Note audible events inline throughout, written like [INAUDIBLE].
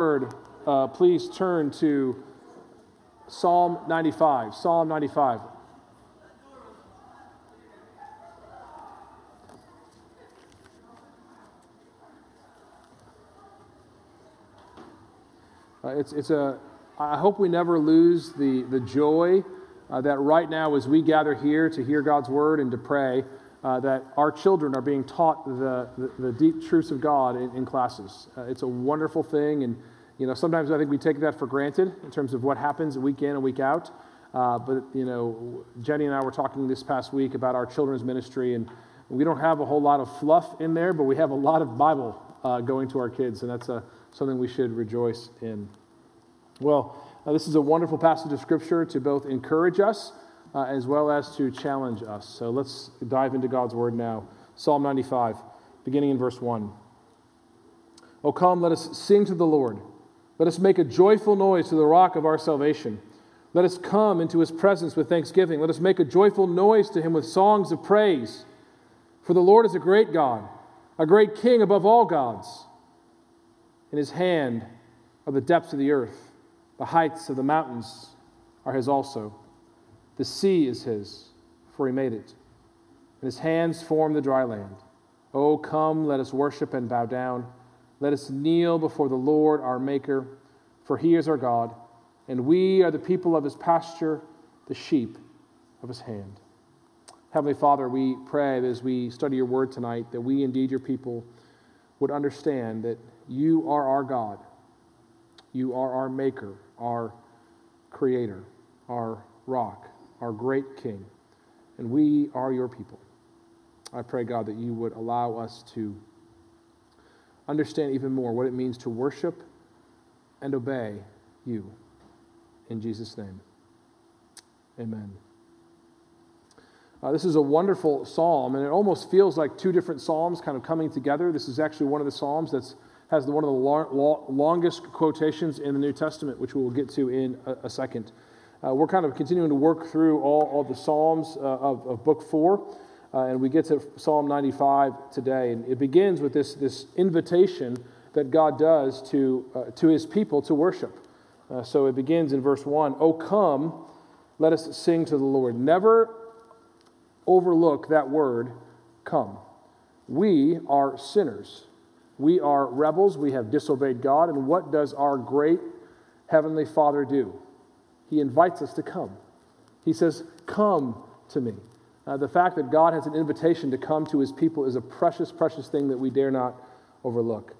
word, uh, please turn to Psalm 95. Psalm 95. Uh, it's, it's a, I hope we never lose the, the joy uh, that right now, as we gather here to hear God's word and to pray, uh, that our children are being taught the, the, the deep truths of God in, in classes. Uh, it's a wonderful thing. And, you know, sometimes I think we take that for granted in terms of what happens week in and week out. Uh, but, you know, Jenny and I were talking this past week about our children's ministry, and we don't have a whole lot of fluff in there, but we have a lot of Bible uh, going to our kids, and that's a something we should rejoice in. Well, uh, this is a wonderful passage of Scripture to both encourage us uh, as well as to challenge us. So let's dive into God's Word now. Psalm 95, beginning in verse 1. Oh, come, let us sing to the Lord. Let us make a joyful noise to the rock of our salvation. Let us come into his presence with thanksgiving. Let us make a joyful noise to him with songs of praise. For the Lord is a great God, a great King above all gods. In his hand are the depths of the earth, the heights of the mountains are his also. The sea is his, for he made it, and his hands formed the dry land. Oh, come, let us worship and bow down. Let us kneel before the Lord our Maker, for he is our God, and we are the people of his pasture, the sheep of his hand. Heavenly Father, we pray as we study your word tonight, that we indeed, your people, would understand that you are our God you are our maker, our creator, our rock, our great king, and we are your people. I pray, God, that you would allow us to understand even more what it means to worship and obey you. In Jesus' name, amen. Uh, this is a wonderful psalm, and it almost feels like two different psalms kind of coming together. This is actually one of the psalms that has one of the long, longest quotations in the New Testament, which we will get to in a, a second. Uh, we're kind of continuing to work through all, all the Psalms uh, of, of, Book 4, uh, and we get to Psalm 95 today. And it begins with this, this invitation that God does to, uh, to his people to worship. Uh, so it begins in verse 1 Oh, come, let us sing to the Lord. Never overlook that word, come. We are sinners. We are rebels. We have disobeyed God. And what does our great Heavenly Father do? He invites us to come. He says, Come to me. Uh, the fact that God has an invitation to come to his people is a precious, precious thing that we dare not overlook.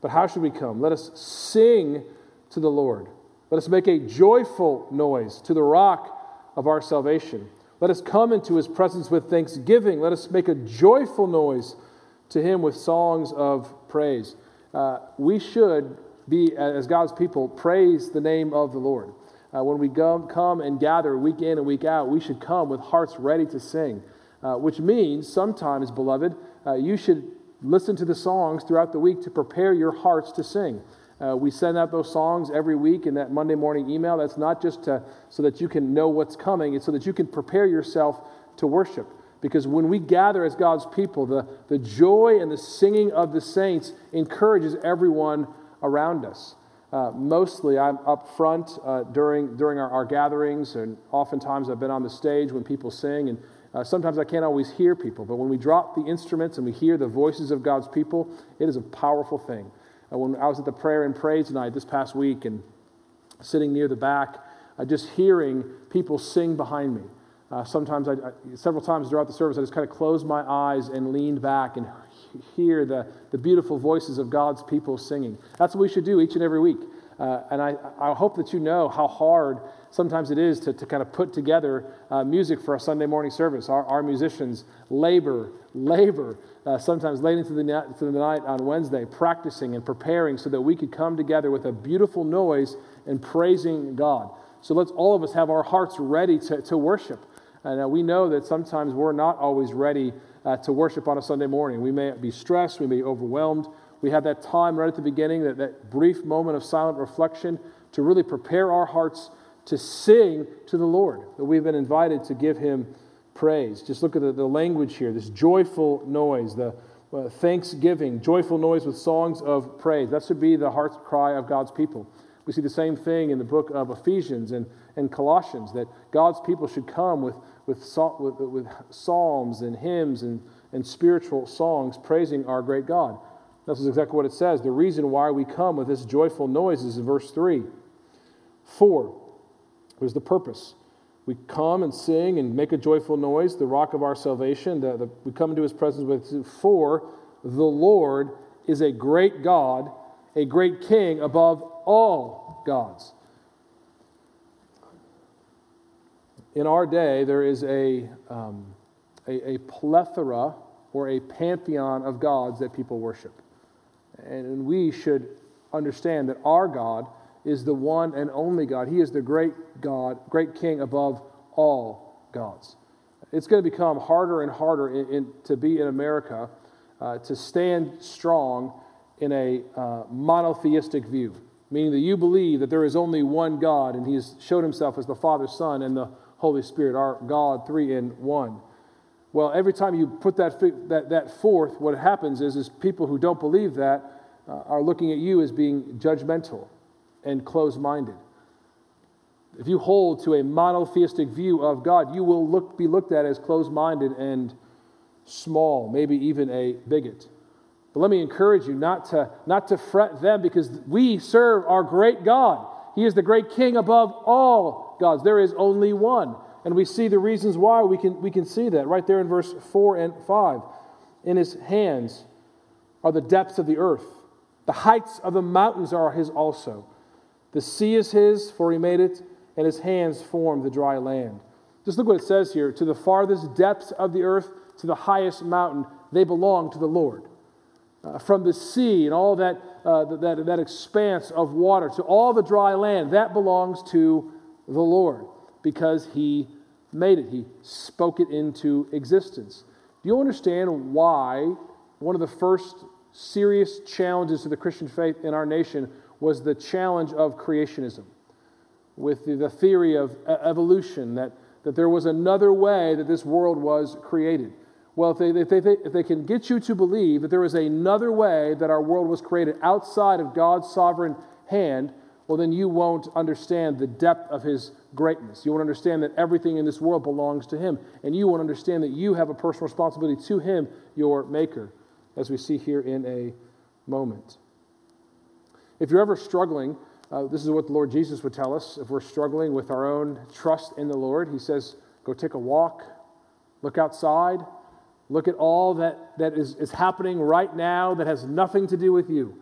But how should we come? Let us sing to the Lord. Let us make a joyful noise to the rock of our salvation. Let us come into his presence with thanksgiving. Let us make a joyful noise to him with songs of praise. Uh, we should be, as God's people, praise the name of the Lord. Uh, when we go, come and gather week in and week out, we should come with hearts ready to sing, uh, which means sometimes, beloved, uh, you should listen to the songs throughout the week to prepare your hearts to sing. Uh, we send out those songs every week in that Monday morning email. That's not just to, so that you can know what's coming, it's so that you can prepare yourself to worship. Because when we gather as God's people, the, the joy and the singing of the saints encourages everyone around us. Uh, mostly, I'm up front uh, during, during our, our, gatherings, and oftentimes I've been on the stage when people sing, and uh, sometimes I can't always hear people. But when we drop the instruments and we hear the voices of God's people, it is a powerful thing. Uh, when I was at the prayer and praise night this past week and sitting near the back, just hearing people sing behind me. Uh, sometimes, I, I, several times throughout the service, I just kind of closed my eyes and leaned back and hear the, the beautiful voices of God's people singing. That's what we should do each and every week. Uh, and I, I hope that you know how hard sometimes it is to, to kind of put together uh, music for a Sunday morning service. Our, our musicians labor, labor, uh, sometimes late into the, night, the night on Wednesday, practicing and preparing so that we could come together with a beautiful noise and praising God. So let's all of us have our hearts ready to, to worship. And uh, we know that sometimes we're not always ready uh, to worship on a Sunday morning. We may be stressed, we may be overwhelmed. We have that time right at the beginning, that, that brief moment of silent reflection to really prepare our hearts to sing to the Lord, that we've been invited to give Him praise. Just look at the, the language here this joyful noise, the, uh, thanksgiving, joyful noise with songs of praise. That should be the heart cry of God's people. We see the same thing in the book of Ephesians and, and Colossians that God's people should come with, with, with, with psalms and hymns and, and spiritual songs praising our great God. This is exactly what it says. The reason why we come with this joyful noise is in verse 3. 4 was the purpose. We come and sing and make a joyful noise, the rock of our salvation. The, the, we come into his presence with, for the Lord is a great God, a great king above all gods. In our day, there is a, um, a, a plethora or a pantheon of gods that people worship. And we should understand that our God is the one and only God. He is the great God, great King above all gods. It's going to become harder and harder in, in, to be in America uh, to stand strong in a uh, monotheistic view, meaning that you believe that there is only one God and He has showed Himself as the Father, Son, and the Holy Spirit, our God, three in one. Well, every time you put that, that, that forth, what happens is, is people who don't believe that uh, are looking at you as being judgmental and closed minded. If you hold to a monotheistic view of God, you will look, be looked at as closed minded and small, maybe even a bigot. But let me encourage you not to, not to fret them because we serve our great God. He is the great King above all gods. There is only one. And we see the reasons why we can, we can see that right there in verse 4 and 5. In his hands are the depths of the earth, the heights of the mountains are his also. The sea is his, for he made it, and his hands formed the dry land. Just look what it says here to the farthest depths of the earth, to the highest mountain, they belong to the Lord. Uh, from the sea and all that, uh, that, that expanse of water to all the dry land, that belongs to the Lord because he made it. He spoke it into existence. Do you understand why one of the first serious challenges to the Christian faith in our nation was the challenge of creationism, with the, the theory of evolution, that, that there was another way that this world was created. Well, if they, if, they, if they can get you to believe that there is another way that our world was created outside of God's sovereign hand, well, then you won't understand the depth of His greatness. You won't understand that everything in this world belongs to Him. And you won't understand that you have a personal responsibility to Him, your Maker, as we see here in a moment. If you're ever struggling, uh, this is what the Lord Jesus would tell us. If we're struggling with our own trust in the Lord, He says, go take a walk, look outside, look at all that, that is, is happening right now that has nothing to do with you.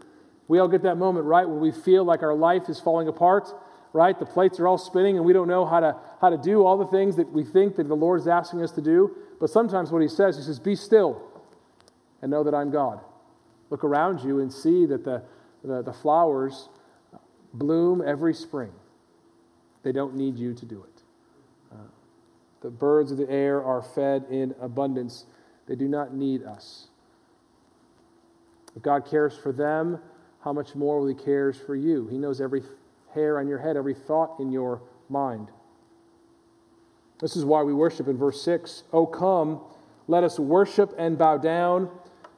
We all get that moment, right, when we feel like our life is falling apart, right? The plates are all spinning and we don't know how to, how to do all the things that we think that the Lord is asking us to do. But sometimes what he says, he says, Be still and know that I'm God. Look around you and see that the, the, the flowers bloom every spring. They don't need you to do it. Uh, the birds of the air are fed in abundance. They do not need us. If God cares for them, how much more will He cares for you? He knows every hair on your head, every thought in your mind. This is why we worship in verse 6. Oh, come, let us worship and bow down.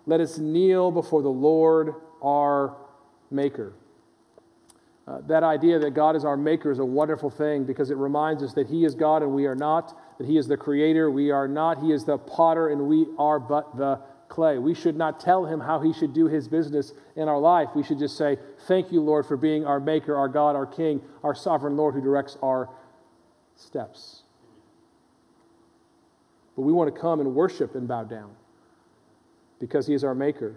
Let us kneel before the Lord our Maker. Uh, that idea that God is our Maker is a wonderful thing because it reminds us that He is God and we are not, that He is the Creator, we are not, He is the potter and we are but the clay. We should not tell him how he should do his business in our life. We should just say, Thank you, Lord, for being our maker, our God, our King, our sovereign Lord who directs our steps. But we want to come and worship and bow down because he is our maker.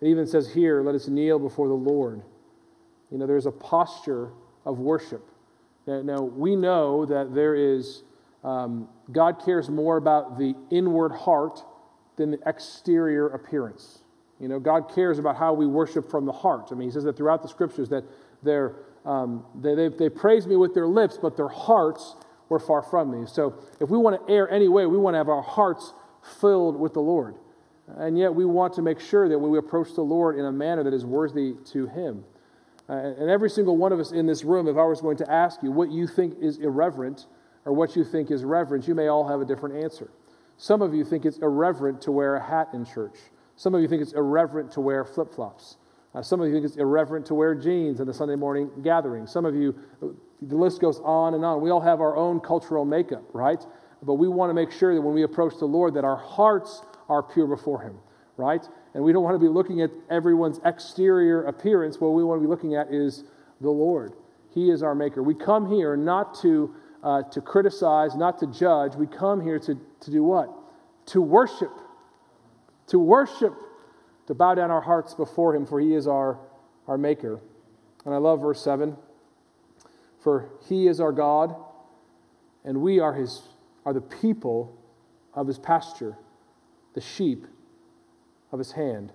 It even says here, Let us kneel before the Lord. You know, there's a posture of worship. Now, now we know that there is, um, God cares more about the inward heart than the exterior appearance. You know, God cares about how we worship from the heart. I mean, he says that throughout the scriptures that they're, um, they, they, they praise me with their lips, but their hearts were far from me. So if we want to err anyway, we want to have our hearts filled with the Lord. And yet we want to make sure that we approach the Lord in a manner that is worthy to Him. Uh, and every single one of us in this room, if I was going to ask you what you think is irreverent or what you think is reverent, you may all have a different answer. Some of you think it's irreverent to wear a hat in church. Some of you think it's irreverent to wear flip flops. Uh, some of you think it's irreverent to wear jeans in the Sunday morning gathering. Some of you, the list goes on and on. We all have our own cultural makeup, right? But we want to make sure that when we approach the Lord, that our hearts are pure before Him, right? And we don't want to be looking at everyone's exterior appearance. What we want to be looking at is the Lord. He is our maker. We come here not to, uh, to criticize, not to judge. We come here to, to do what? To worship. To worship. To bow down our hearts before Him, for He is our, our maker. And I love verse 7. For He is our God, and we are, his, are the people of His pasture, the sheep of His hand.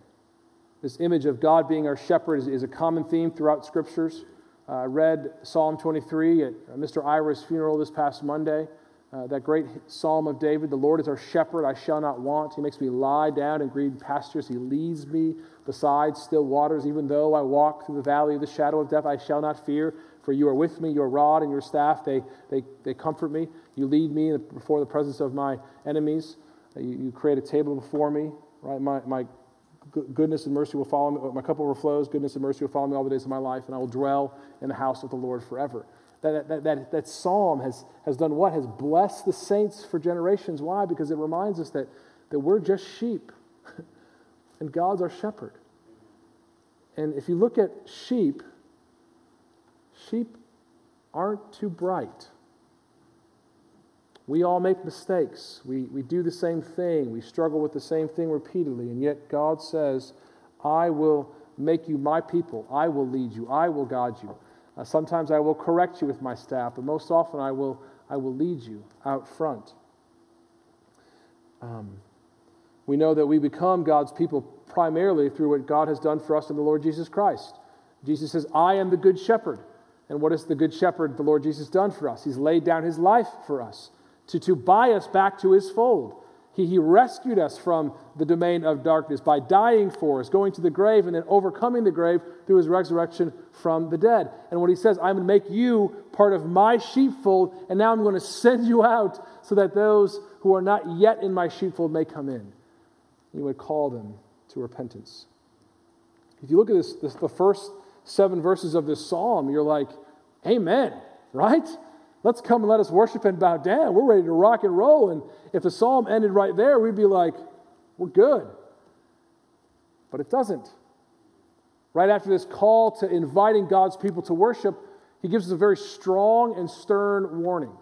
This image of God being our shepherd is, is a common theme throughout scriptures. I uh, read Psalm 23 at uh, Mr. Ira's funeral this past Monday. Uh, that great psalm of David The Lord is our shepherd, I shall not want. He makes me lie down in green pastures. He leads me beside still waters. Even though I walk through the valley of the shadow of death, I shall not fear, for you are with me. Your rod and your staff, they, they, they comfort me. You lead me before the presence of my enemies. Uh, you, you create a table before me, right? My, my goodness and mercy will follow me. My cup overflows. Goodness and mercy will follow me all the days of my life, and I will dwell in the house of the Lord forever. That, that, that, that psalm has, has done what? Has blessed the saints for generations. Why? Because it reminds us that, that we're just sheep, [LAUGHS] and God's our shepherd. And if you look at sheep, sheep aren't too bright. We all make mistakes. We, we do the same thing. We struggle with the same thing repeatedly. And yet God says, I will make you my people. I will lead you. I will guide you. Uh, sometimes I will correct you with my staff, but most often I will, I will lead you out front. Um, we know that we become God's people primarily through what God has done for us in the Lord Jesus Christ. Jesus says, I am the good shepherd. And what has the good shepherd, the Lord Jesus, done for us? He's laid down his life for us to, to buy us back to his fold. He, he rescued us from the domain of darkness by dying for us, going to the grave, and then overcoming the grave through his resurrection from the dead. And what he says, I'm going to make you part of my sheepfold, and now I'm going to send you out so that those who are not yet in my sheepfold may come in. He would call them to repentance. If you look at this, this the first seven verses of this psalm, you're like, Amen, right? Let's come and let us worship and bow down. We're ready to rock and roll. And if the psalm ended right there, we'd be like, we're good. But it doesn't. Right after this call to inviting God's people to worship, he gives us a very strong and stern warning.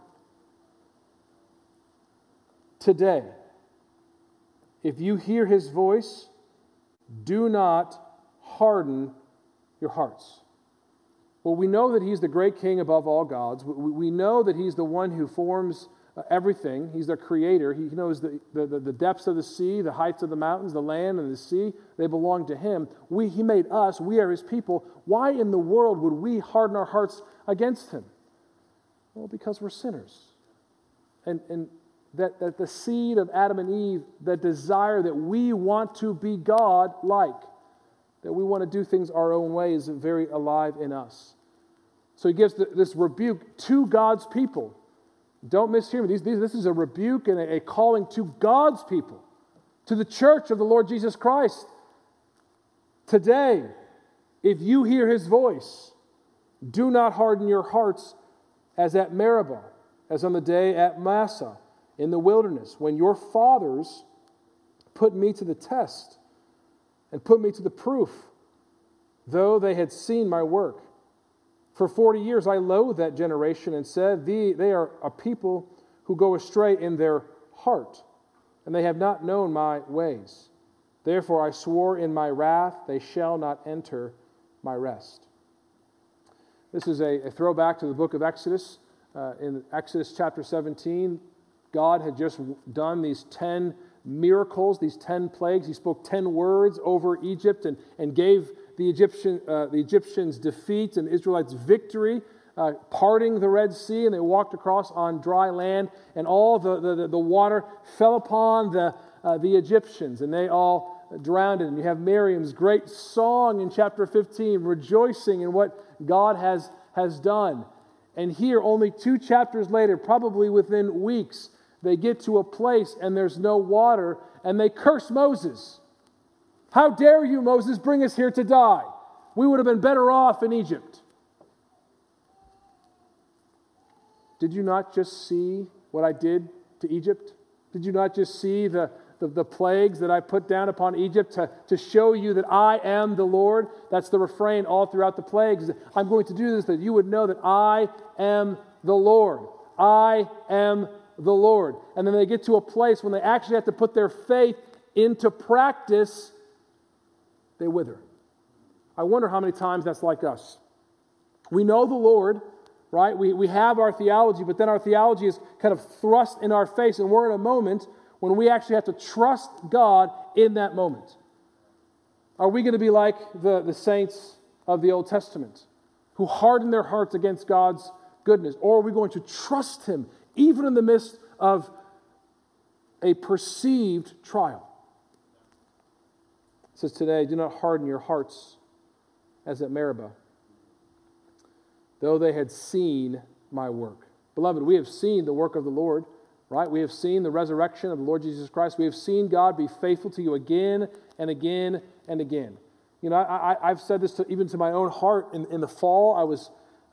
Today, if you hear his voice, do not harden your hearts. Well, we know that he's the great king above all gods. We know that he's the one who forms uh, everything. He's the creator. He knows the, the, the, depths of the sea, the heights of the mountains, the land and the sea. They belong to him. We, he made us. We are his people. Why in the world would we harden our hearts against him? Well, because we're sinners. And, and that, that the seed of Adam and Eve, that desire that we want to be God like that we want to do things our own way is very alive in us. So he gives the, this rebuke to God's people. Don't mishear me. These, these, this is a rebuke and a, a calling to God's people, to the church of the Lord Jesus Christ. Today, if you hear his voice, do not harden your hearts as at Meribah, as on the day at Massah in the wilderness, when your fathers put me to the test and put me to the proof, though they had seen my work. For 40 years I loathed that generation and said, They are a people who go astray in their heart, and they have not known my ways. Therefore I swore in my wrath, they shall not enter my rest. This is a, a throwback to the book of Exodus. Uh, in Exodus chapter 17, God had just done these 10 miracles, these 10 plagues. He spoke 10 words over Egypt and, and gave the, Egyptian, uh, the Egyptians defeat and Israelites victory, uh, parting the Red Sea, and they walked across on dry land, and all the, the, the water fell upon the, uh, the Egyptians, and they all drowned. And you have Miriam's great song in chapter 15, rejoicing in what God has, has done. And here, only two chapters later, probably within weeks, they get to a place and there's no water, and they curse Moses. How dare you, Moses, bring us here to die? We would have been better off in Egypt. Did you not just see what I did to Egypt? Did you not just see the, the, the, plagues that I put down upon Egypt to, to show you that I am the Lord? That's the refrain all throughout the plagues. I'm going to do this that you would know that I am the Lord. I am the Lord. And then they get to a place when they actually have to put their faith into practice, they wither. I wonder how many times that's like us. We know the Lord, right? We, we have our theology, but then our theology is kind of thrust in our face, and we're in a moment when we actually have to trust God in that moment. Are we going to be like the, the saints of the Old Testament who harden their hearts against God's goodness? Or are we going to trust Him even in the midst of a perceived trial? It says today, do not harden your hearts as at Meribah, though they had seen my work. Beloved, we have seen the work of the Lord, right? We have seen the resurrection of the Lord Jesus Christ. We have seen God be faithful to you again and again and again. You know, I, have said this to, even to my own heart. In, in the fall, I was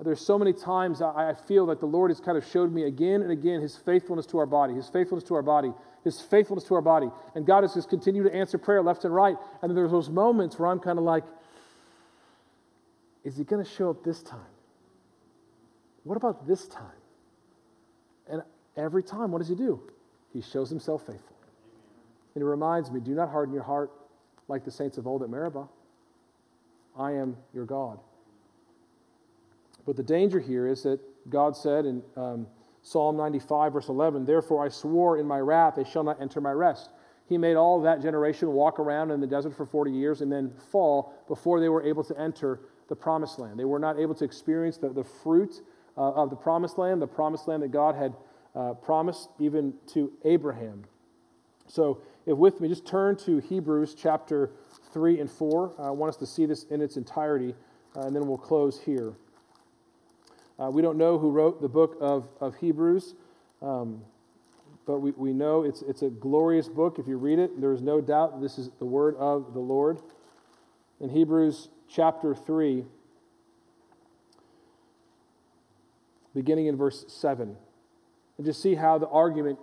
there's so many times I, I feel that the Lord has kind of showed me again and again his faithfulness to our body, his faithfulness to our body, his faithfulness to our body. And God has just continued to answer prayer left and right. And then there's those moments where I'm kind of like, is he going to show up this time? What about this time? And every time, what does he do? He shows himself faithful. And it reminds me do not harden your heart like the saints of old at Meribah. I am your God. But the danger here is that God said in um, Psalm 95, verse 11, Therefore I swore in my wrath, they shall not enter my rest. He made all that generation walk around in the desert for 40 years and then fall before they were able to enter the promised land. They were not able to experience the, the fruit uh, of the promised land, the promised land that God had uh, promised even to Abraham. So, if with me, just turn to Hebrews chapter 3 and 4. I want us to see this in its entirety, uh, and then we'll close here. Uh, we don't know who wrote the book of, of Hebrews, um, but we, we know it's, it's a glorious book. If you read it, there is no doubt this is the word of the Lord. In Hebrews chapter 3, beginning in verse 7, and just see how the argument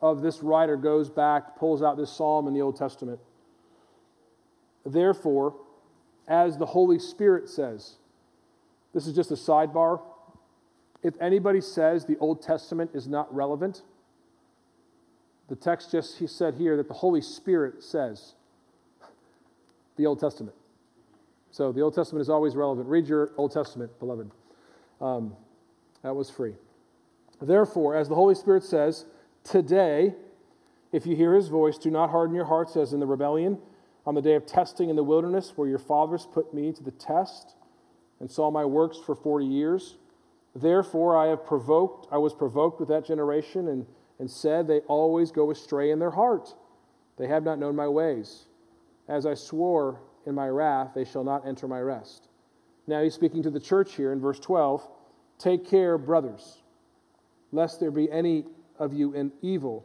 of this writer goes back, pulls out this psalm in the Old Testament. Therefore, as the Holy Spirit says, this is just a sidebar if anybody says the Old Testament is not relevant, the text just he said here that the Holy Spirit says the Old Testament. So the Old Testament is always relevant. Read your Old Testament, beloved. Um, that was free. Therefore, as the Holy Spirit says, today, if you hear his voice, do not harden your hearts as in the rebellion on the day of testing in the wilderness, where your fathers put me to the test and saw my works for 40 years. Therefore, I have provoked, I was provoked with that generation and, and said, They always go astray in their heart. They have not known my ways. As I swore in my wrath, they shall not enter my rest. Now he's speaking to the church here in verse 12. Take care, brothers, lest there be any of you an evil,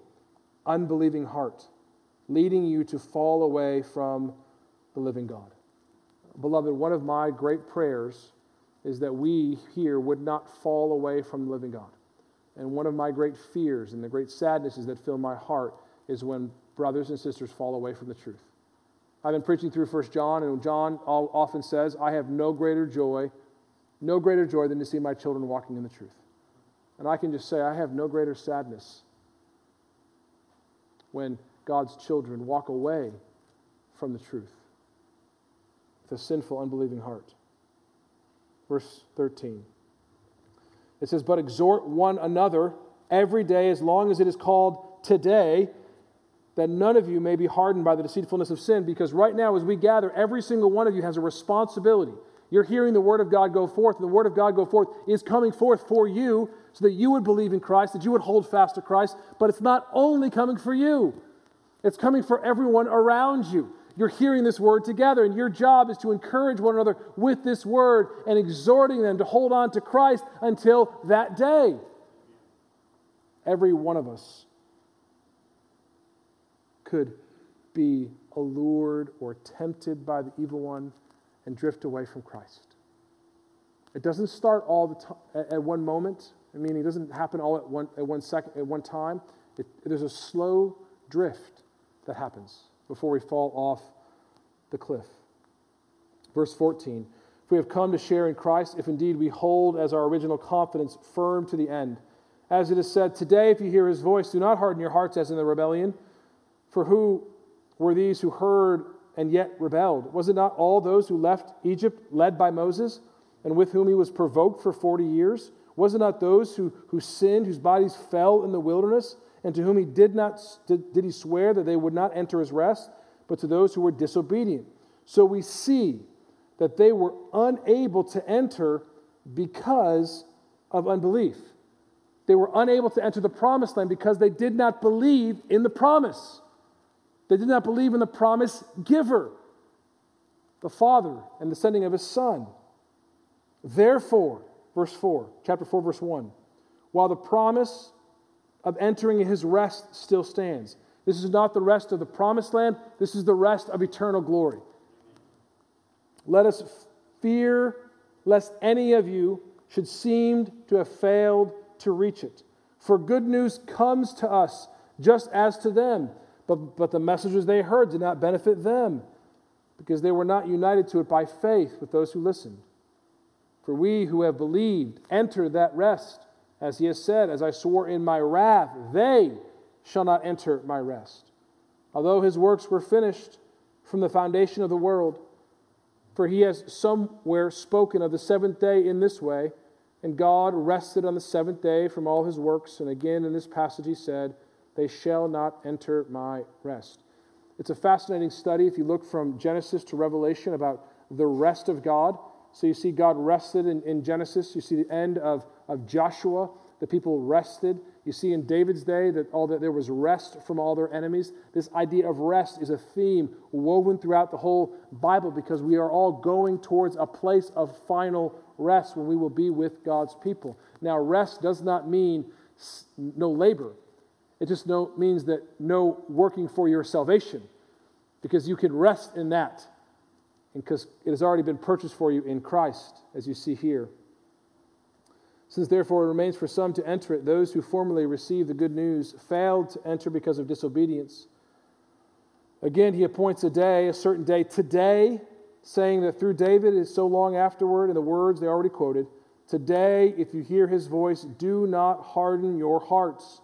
unbelieving heart, leading you to fall away from the living God. Beloved, one of my great prayers is that we here would not fall away from the living God. And one of my great fears and the great sadnesses that fill my heart is when brothers and sisters fall away from the truth. I've been preaching through First John, and John often says, I have no greater joy, no greater joy than to see my children walking in the truth. And I can just say, I have no greater sadness when God's children walk away from the truth with a sinful, unbelieving heart verse 13. It says, But exhort one another every day as long as it is called today, that none of you may be hardened by the deceitfulness of sin. Because right now, as we gather, every single one of you has a responsibility. You're hearing the word of God go forth, and the word of God go forth is coming forth for you so that you would believe in Christ, that you would hold fast to Christ. But it's not only coming for you, it's coming for everyone around you you're hearing this word together, and your job is to encourage one another with this word and exhorting them to hold on to Christ until that day. Every one of us could be allured or tempted by the evil one and drift away from Christ. It doesn't start all the time at one moment. I mean, it doesn't happen all at one, at one second, at one time. It, there's a slow drift that happens before we fall off the cliff. Verse 14 If we have come to share in Christ, if indeed we hold as our original confidence firm to the end, as it is said, Today, if you hear his voice, do not harden your hearts as in the rebellion. For who were these who heard and yet rebelled? Was it not all those who left Egypt led by Moses, and with whom he was provoked for 40 years? Was it not those who, who sinned, whose bodies fell in the wilderness, and to whom he did not did, he swear that they would not enter his rest, but to those who were disobedient? So we see that they were unable to enter because of unbelief. They were unable to enter the promised land because they did not believe in the promise. They did not believe in the promise giver, the Father, and the sending of His Son. Therefore, verse 4, chapter 4, verse 1, while the promise of entering His rest still stands. This is not the rest of the promised land, this is the rest of eternal glory. Let us fear lest any of you should seem to have failed to reach it. For good news comes to us just as to them. But, but the messages they heard did not benefit them because they were not united to it by faith with those who listened. For we who have believed enter that rest, as he has said, As I swore in my wrath, they shall not enter my rest. Although his works were finished from the foundation of the world, for he has somewhere spoken of the seventh day in this way, and God rested on the seventh day from all his works. And again in this passage he said, they shall not enter my rest. It's a fascinating study if you look from Genesis to Revelation about the rest of God. So you see God rested in, in Genesis, you see the end of, of Joshua, the people rested. You see in David's day that all that there was rest from all their enemies. This idea of rest is a theme woven throughout the whole Bible because we are all going towards a place of final rest when we will be with God's people. Now, rest does not mean no labor. It just no, means that no working for your salvation because you can rest in that because it has already been purchased for you in Christ, as you see here. Since therefore it remains for some to enter it, those who formerly received the good news failed to enter because of disobedience. Again, he appoints a day, a certain day, today, saying that through David is so long afterward, in the words they already quoted, Today, if you hear his voice, do not harden your hearts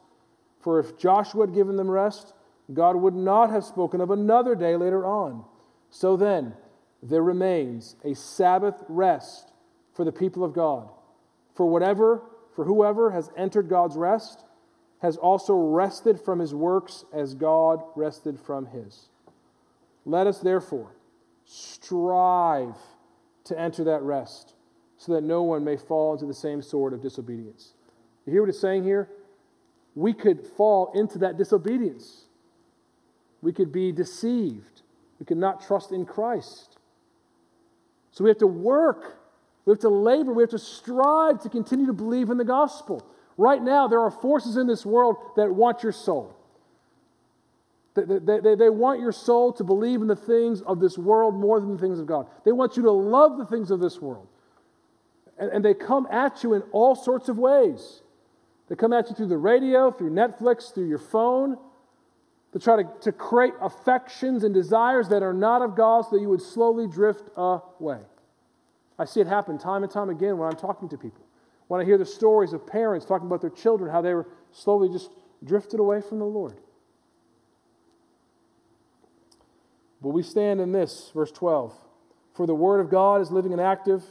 for if Joshua had given them rest, God would not have spoken of another day later on. So then, there remains a Sabbath rest for the people of God. For whatever, for whoever has entered God's rest, has also rested from his works as God rested from his. Let us therefore strive to enter that rest, so that no one may fall into the same sort of disobedience. You hear what it's saying here? we could fall into that disobedience. We could be deceived. We could not trust in Christ. So we have to work. We have to labor. We have to strive to continue to believe in the gospel. Right now, there are forces in this world that want your soul. They, they, they, want your soul to believe in the things of this world more than the things of God. They want you to love the things of this world. And, and they come at you in all sorts of ways. They come at you through the radio, through Netflix, through your phone, to try to, to create affections and desires that are not of God so that you would slowly drift away. I see it happen time and time again when I'm talking to people. When I hear the stories of parents talking about their children, how they were slowly just drifted away from the Lord. But we stand in this, verse 12. For the word of God is living and active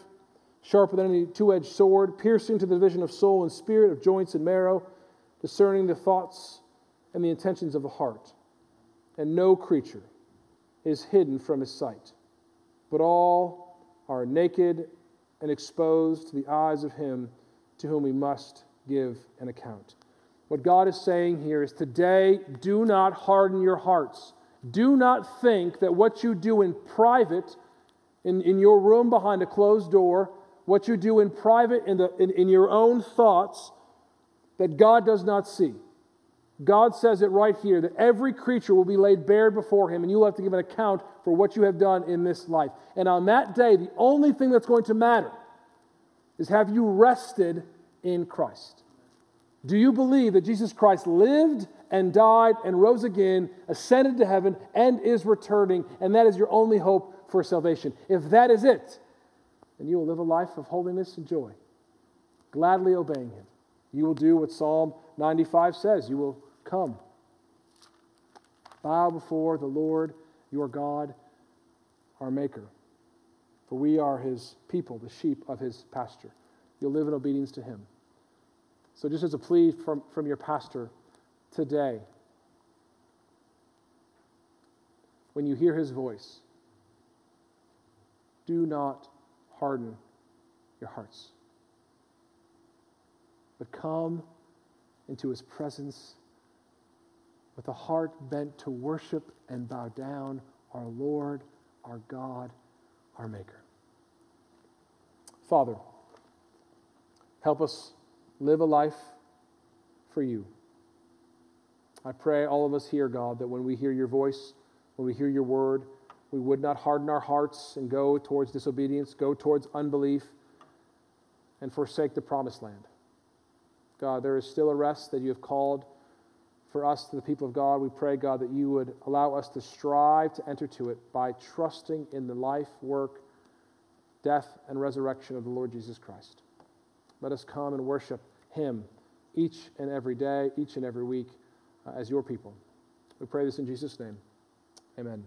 sharper than any two edged sword, piercing to the division of soul and spirit, of joints and marrow, discerning the thoughts and the intentions of the heart. And no creature is hidden from his sight, but all are naked and exposed to the eyes of him to whom we must give an account. What God is saying here is today, do not harden your hearts. Do not think that what you do in private, in, in your room behind a closed door, what you do in private, in, the, in, in your own thoughts, that God does not see. God says it right here that every creature will be laid bare before him, and you will have to give an account for what you have done in this life. And on that day, the only thing that's going to matter is have you rested in Christ? Do you believe that Jesus Christ lived and died and rose again, ascended to heaven, and is returning, and that is your only hope for salvation? If that is it, then you will live a life of holiness and joy, gladly obeying Him. You will do what Psalm 95 says you will come. Bow before the Lord your God, our Maker. For we are his people, the sheep of his pasture. You'll live in obedience to him. So, just as a plea from, from your pastor today, when you hear his voice, do not harden your hearts, but come into his presence with a heart bent to worship and bow down our Lord, our God, our Maker. Father, help us live a life for you. I pray all of us here, God, that when we hear your voice, when we hear your word, we would not harden our hearts and go towards disobedience, go towards unbelief, and forsake the promised land. God, there is still a rest that you have called for us, to the people of God. We pray, God, that you would allow us to strive to enter to it by trusting in the life, work, death, and resurrection of the Lord Jesus Christ. Let us come and worship him each and every day, each and every week uh, as your people. We pray this in Jesus' name. Amen.